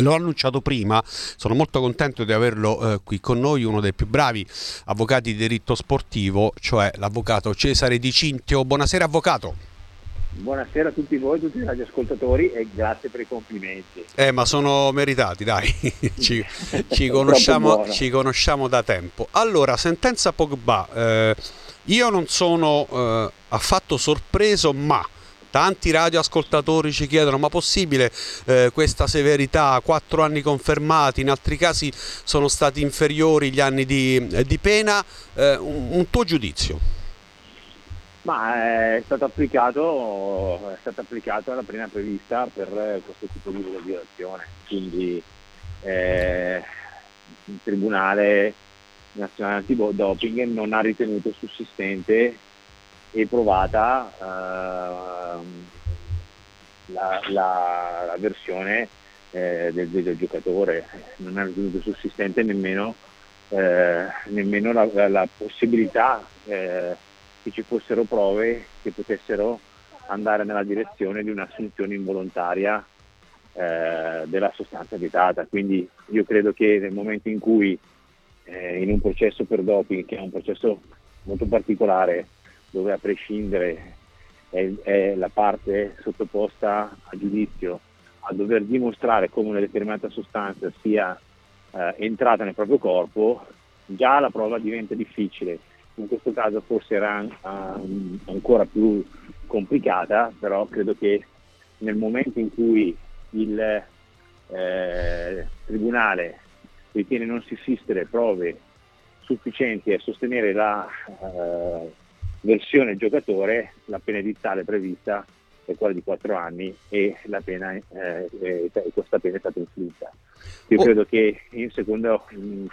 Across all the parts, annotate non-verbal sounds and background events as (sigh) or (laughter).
L'ho annunciato prima, sono molto contento di averlo eh, qui con noi, uno dei più bravi avvocati di diritto sportivo, cioè l'avvocato Cesare Di Cintio. Buonasera avvocato. Buonasera a tutti voi, tutti i radioascoltatori e grazie per i complimenti. Eh, ma sono meritati, dai, (laughs) ci, ci, conosciamo, ci, conosciamo, da tempo. Allora, sentenza Pogba, eh, io non sono eh, affatto sorpreso, ma Tanti radioascoltatori ci chiedono ma possibile eh, questa severità, quattro anni confermati, in altri casi sono stati inferiori gli anni di, di pena, eh, un, un, tuo giudizio? Ma è stato applicato, è stata applicata la pena prevista per questo tipo di violazione, quindi eh, il Tribunale Nazionale Antidoping non ha ritenuto sussistente e provata eh, la, la, la, versione eh, del, del, giocatore, non è ritenuto sussistente nemmeno, eh, nemmeno la, la, possibilità eh, che ci fossero prove che potessero andare nella direzione di un'assunzione involontaria eh, della sostanza vietata. Quindi io credo che nel momento in cui eh, in un processo per doping, che è un processo molto particolare, dove a prescindere è, è la parte sottoposta a giudizio a dover dimostrare come una determinata sostanza sia eh, entrata nel proprio corpo, già la prova diventa difficile. In questo caso forse era um, ancora più complicata, però credo che nel momento in cui il eh, Tribunale ritiene non sussistere prove sufficienti a sostenere la eh, versione giocatore la pena edittale prevista è quella di 4 anni e la pena, eh, questa pena è stata inflitta. Io oh. credo che in, secondo, in,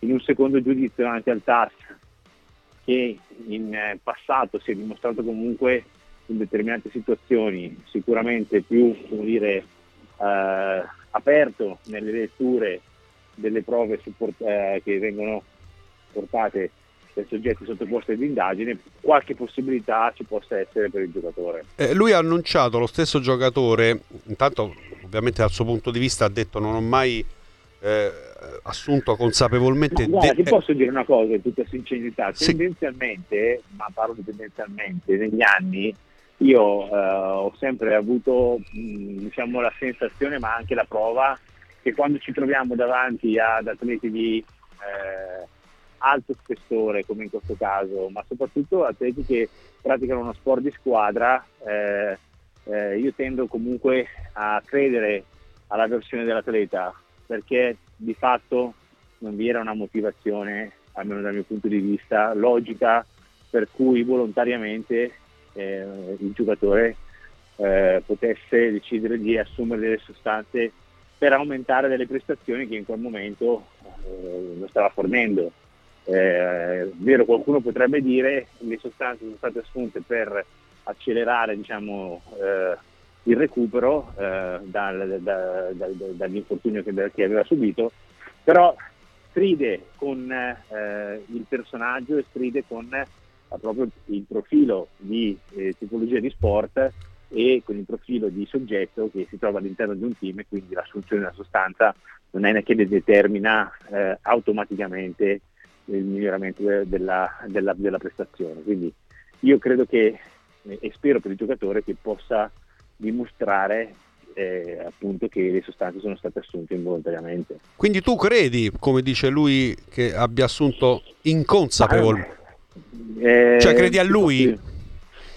in, un secondo giudizio davanti al TAS che in eh, passato si è dimostrato comunque in determinate situazioni sicuramente più dire, eh, aperto nelle letture delle prove support- eh, che vengono portate dai soggetti sottoposti ad indagine, qualche possibilità ci possa essere per il giocatore. Eh, lui ha annunciato, lo stesso giocatore, intanto ovviamente dal suo punto di vista ha detto non ho mai eh, assunto consapevolmente... Ma guarda, de- ti posso dire una cosa in tutta sincerità, tendenzialmente, sì. ma parlo di tendenzialmente, negli anni io eh, ho sempre avuto mh, diciamo, la sensazione ma anche la prova che quando ci troviamo davanti ad atleti di... Eh, alto spessore come in questo caso, ma soprattutto atleti che praticano uno sport di squadra, eh, eh, io tendo comunque a credere alla versione dell'atleta perché di fatto non vi era una motivazione, almeno dal mio punto di vista, logica per cui volontariamente eh, il giocatore eh, potesse decidere di assumere delle sostanze per aumentare delle prestazioni che in quel momento eh, non stava fornendo. Eh, vero, qualcuno potrebbe dire che le sostanze sono state assunte per accelerare diciamo, eh, il recupero eh, dal, da, da, da, dall'infortunio che, che, aveva subito, però stride con eh, il personaggio e stride con eh, proprio il profilo di eh, tipologia di sport e con il profilo di soggetto che si trova all'interno di un team e quindi l'assunzione della sostanza non è che determina automaticamente il miglioramento della, della, della prestazione. Quindi io credo che e spero per il giocatore che possa dimostrare eh, appunto che le sostanze sono state assunte involontariamente. Quindi tu credi, come dice lui, che abbia assunto inconsapevolmente? Eh, cioè credi a lui?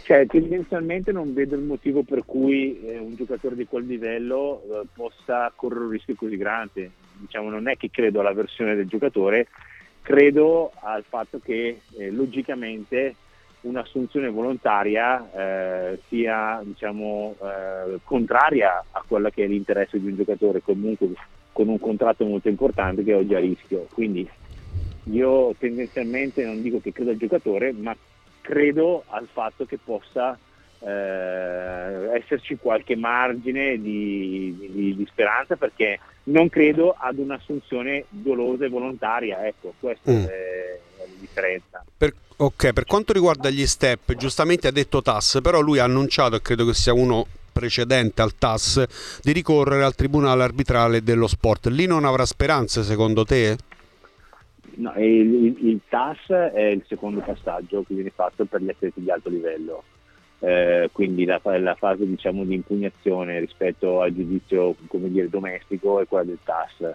Cioè, tendenzialmente non vedo il motivo per cui eh, un giocatore di quel livello eh, possa correre un rischio così grande. Diciamo, non è che credo alla versione del giocatore, credo al fatto che eh, logicamente un'assunzione volontaria eh, sia diciamo, eh, contraria a quello che è l'interesse di un giocatore comunque con un contratto molto importante che è oggi a rischio. Quindi io tendenzialmente non dico che credo al giocatore, ma credo al fatto che possa eh, esserci qualche margine di, di, di, speranza perché non credo ad un'assunzione dolosa e volontaria, ecco, questa mm. è la differenza. Per, ok, per quanto riguarda gli step, giustamente ha detto TAS, però lui ha annunciato, e credo che sia uno precedente al TAS di ricorrere al Tribunale arbitrale dello sport. Lì non avrà speranze secondo te? No, il, il, il, TAS è il secondo passaggio che viene fatto per gli atleti di alto livello, eh, quindi la, la fase diciamo, di impugnazione rispetto al giudizio dire, domestico è quella del TAS,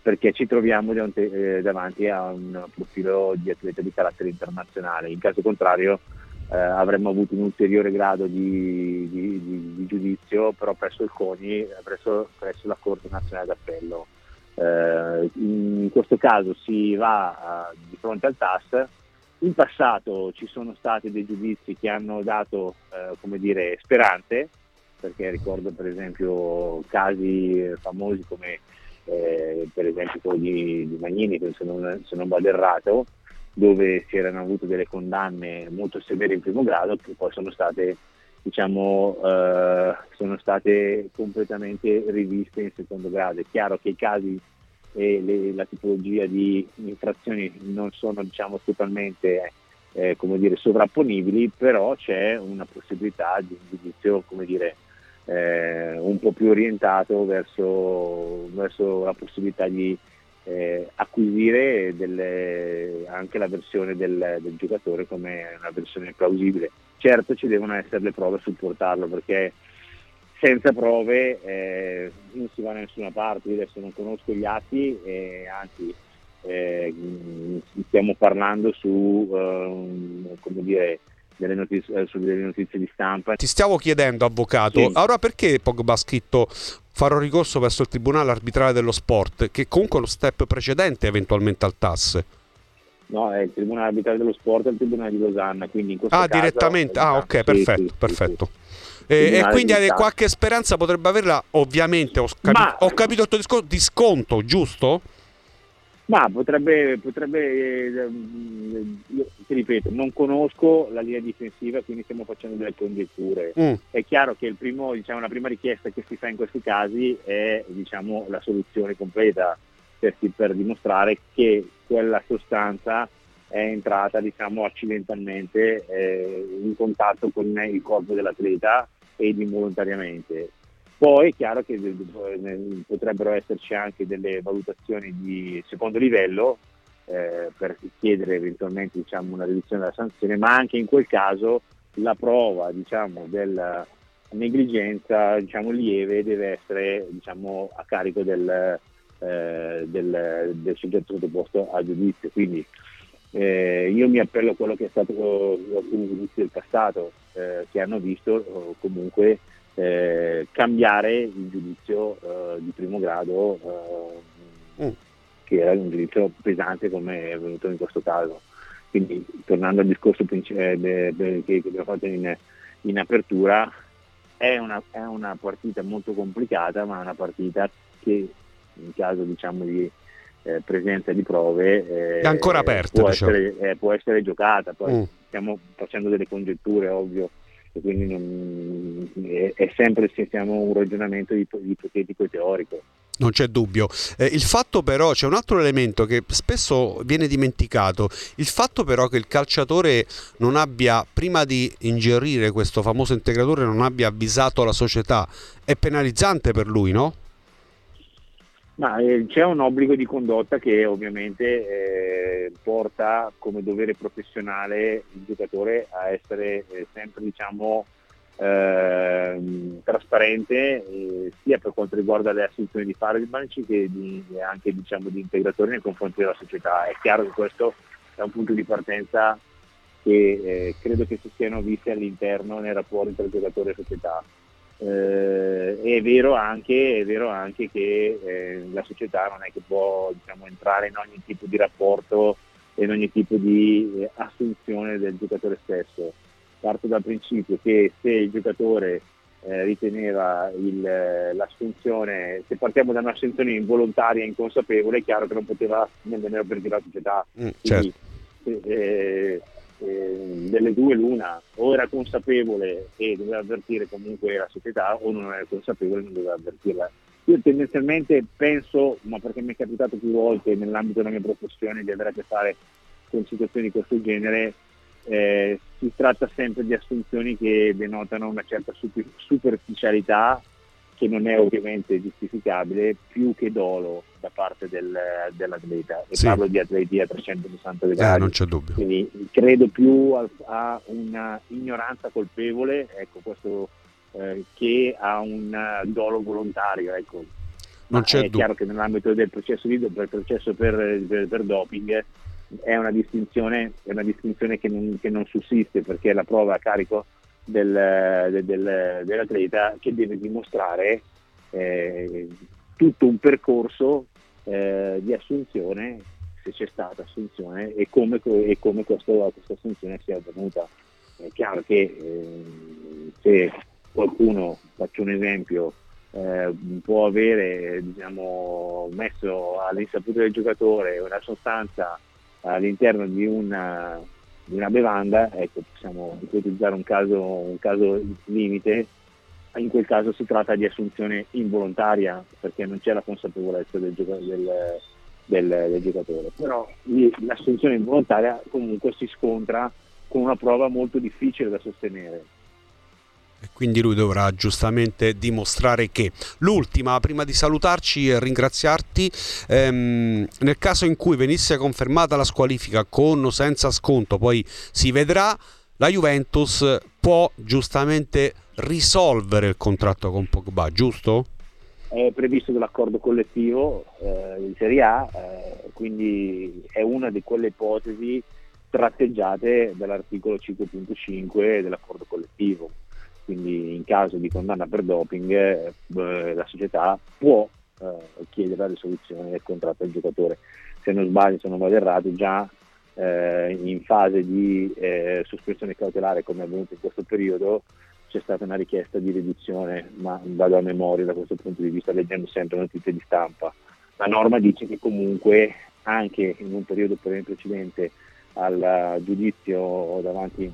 perché ci troviamo davanti, eh, davanti a un profilo di atleta di carattere internazionale, in caso contrario eh, avremmo avuto un ulteriore grado di, di, di, di giudizio, però presso il CONI, presso, presso la Corte Nazionale d'Appello. Eh, in questo caso si va uh, di fronte al TAS. In passato ci sono stati dei giudizi che hanno dato eh, dire, speranze, perché ricordo per esempio casi famosi come eh, per esempio quello di, di Magnini, se non, se non vado errato, dove si erano avute delle condanne molto severe in primo grado che poi sono state diciamo, eh, sono state completamente riviste in secondo grado. È chiaro che i casi e le, la tipologia di infrazioni non sono diciamo, totalmente eh, dire, sovrapponibili, però c'è una possibilità di un giudizio dire, eh, un po' più orientato verso, verso la possibilità di eh, acquisire delle, anche la versione del, del, giocatore come una versione plausibile. Certo ci devono essere le prove a supportarlo perché senza prove eh, non si va da nessuna parte, io adesso non conosco gli atti e anzi eh, stiamo parlando su eh, come dire, delle notizie, eh, su delle notizie di stampa. Ti stavo chiedendo, avvocato, sì. allora perché Pogba ha scritto farò ricorso verso il Tribunale arbitrale dello sport, che comunque è lo step precedente eventualmente al TAS? No, è il Tribunale arbitrale dello sport e il Tribunale di Losanna, quindi in questo Ah, caso, direttamente? Ah, ok, sì, perfetto, sì, perfetto. E, e, quindi qualche speranza potrebbe averla, ovviamente, ho, capi- Ma... ho capito il tuo discorso, di sconto, giusto? Ma potrebbe, potrebbe eh, io ti ripeto, non conosco la linea difensiva, quindi stiamo facendo delle congetture. Mm. È chiaro che primo, diciamo, la prima richiesta che si fa in questi casi è diciamo, la soluzione completa per, per, dimostrare che quella sostanza è entrata diciamo, accidentalmente eh, in contatto con il corpo dell'atleta ed involontariamente. Poi è chiaro che potrebbero esserci anche delle valutazioni di secondo livello eh, per chiedere eventualmente diciamo, una riduzione della sanzione, ma anche in quel caso la prova diciamo, della negligenza diciamo, lieve deve essere diciamo, a carico del, eh, del, del soggetto sottoposto a giudizio. Quindi eh, io mi appello a quello che è stato alcuni giudizi del passato eh, che hanno visto comunque eh, cambiare il giudizio eh, di primo grado, eh, mm. che era un giudizio pesante come è venuto in questo caso. Quindi tornando al discorso eh, che abbiamo fatto in, in apertura, è una, è una, partita molto complicata, ma è una partita che in caso diciamo, di eh, presenza di prove eh, è ancora aperta. Può, diciamo. essere, eh, può essere giocata. Poi mm. stiamo facendo delle congetture, ovvio, e quindi non, è, è, sempre siamo un ragionamento ipotetico e teorico. Non c'è dubbio. Eh, il fatto però, c'è un altro elemento che spesso viene dimenticato, il fatto però che il calciatore non abbia, prima di ingerire questo famoso integratore, non abbia avvisato la società, è penalizzante per lui, no? Ma, eh, c'è un obbligo di condotta che ovviamente eh, porta come dovere professionale il giocatore a essere eh, sempre diciamo, ehm, trasparente eh, sia per quanto riguarda le assunzioni di farmaci che di, anche diciamo, di integratori nei confronti della società. È chiaro che questo è un punto di partenza che eh, credo che si siano viste all'interno nei rapporti tra giocatore e società eh, è, vero anche, è, vero anche, che eh, la società non è che può diciamo, entrare in ogni tipo di rapporto e in ogni tipo di eh, assunzione del giocatore stesso. Parto dal principio che se il giocatore eh, riteneva il, l'assunzione, se partiamo da un'assunzione involontaria e inconsapevole, è chiaro che non poteva nemmeno avvertire la società. Mm, certo. Quindi, eh, eh, delle due l'una, o era consapevole e doveva avvertire comunque la società o non era consapevole e non doveva avvertirla. Io tendenzialmente penso, ma perché mi è capitato più volte nell'ambito della mia professione di avere a che fare con situazioni di questo genere, eh, si tratta sempre di assunzioni che denotano una certa superficialità che non è ovviamente giustificabile più che dolo da parte del, dell'atleta e sì. parlo di atleti a 360 gradi eh, non c'è dubbio quindi credo più a, a una ignoranza colpevole ecco, questo, eh, che a un dolo volontario ecco. non c'è è dubbio. chiaro che nell'ambito del processo, del processo per, per, per doping è una distinzione, è una distinzione che, non, che, non, sussiste perché la prova a carico del, del, del, dell'atleta che deve dimostrare eh, tutto un percorso eh, di assunzione, se c'è stata assunzione e come, e come questo, questa assunzione sia avvenuta. È chiaro che eh, se qualcuno, faccio un esempio, eh, può avere diciamo, messo all'insaputa del giocatore una sostanza all'interno di una, di una bevanda, ecco, possiamo ipotizzare un caso, un caso limite, in quel caso si tratta di assunzione involontaria perché non c'è la consapevolezza del, del, del, del giocatore. Però l'assunzione involontaria comunque si scontra con una prova molto difficile da sostenere e quindi lui dovrà giustamente dimostrare che. L'ultima, prima di salutarci e ringraziarti, ehm, nel caso in cui venisse confermata la squalifica con o senza sconto, poi si vedrà, la Juventus può giustamente risolvere il contratto con Pogba, giusto? È previsto dall'accordo collettivo eh, in Serie A, eh, quindi è una di quelle ipotesi tratteggiate dall'articolo 5.5 dell'accordo collettivo quindi in caso di condanna per doping eh, la società può eh, chiedere la risoluzione del contratto del giocatore. Se non sbaglio, se non vado errato, già eh, in fase di eh, sospensione cautelare come è avvenuto in questo periodo c'è stata una richiesta di riduzione, ma vado a memoria da questo punto di vista leggendo sempre notizie di stampa. La norma dice che comunque anche in un periodo precedente al giudizio davanti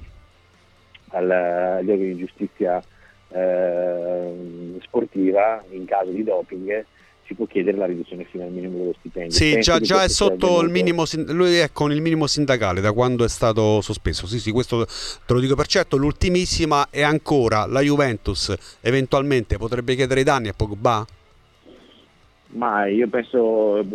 agli organi di giustizia eh, sportiva in caso di doping si può chiedere la riduzione fino al minimo dello stipendio. Sì, già, già è sotto il minimo, lui è con il minimo sindacale da quando è stato sospeso. Sì, sì, questo te lo dico per certo. L'ultimissima è ancora la Juventus eventualmente potrebbe chiedere i danni a Pogba? Ma io penso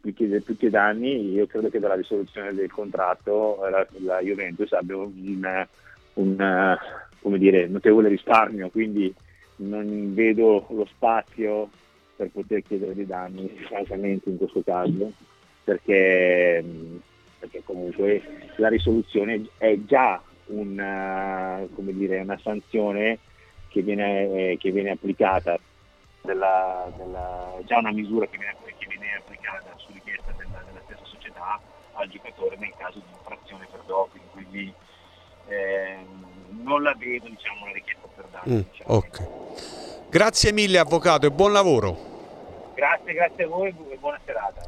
più che, più che danni, io credo che dalla risoluzione del contratto la, la Juventus abbia un, un eh, dire, notevole risparmio, quindi non vedo lo spazio per poter chiedere dei danni, francamente in questo caso, perché, perché comunque la risoluzione è già una, dire, una sanzione che viene, che viene applicata, della, della, già una misura che viene, che viene applicata su richiesta della, della, stessa società al giocatore nel caso di infrazione per doping. Quindi, eh, non la vedo diciamo, una richiesta per danni. Mm, diciamo. okay. Grazie mille avvocato e buon lavoro. Grazie, grazie a voi e buona serata.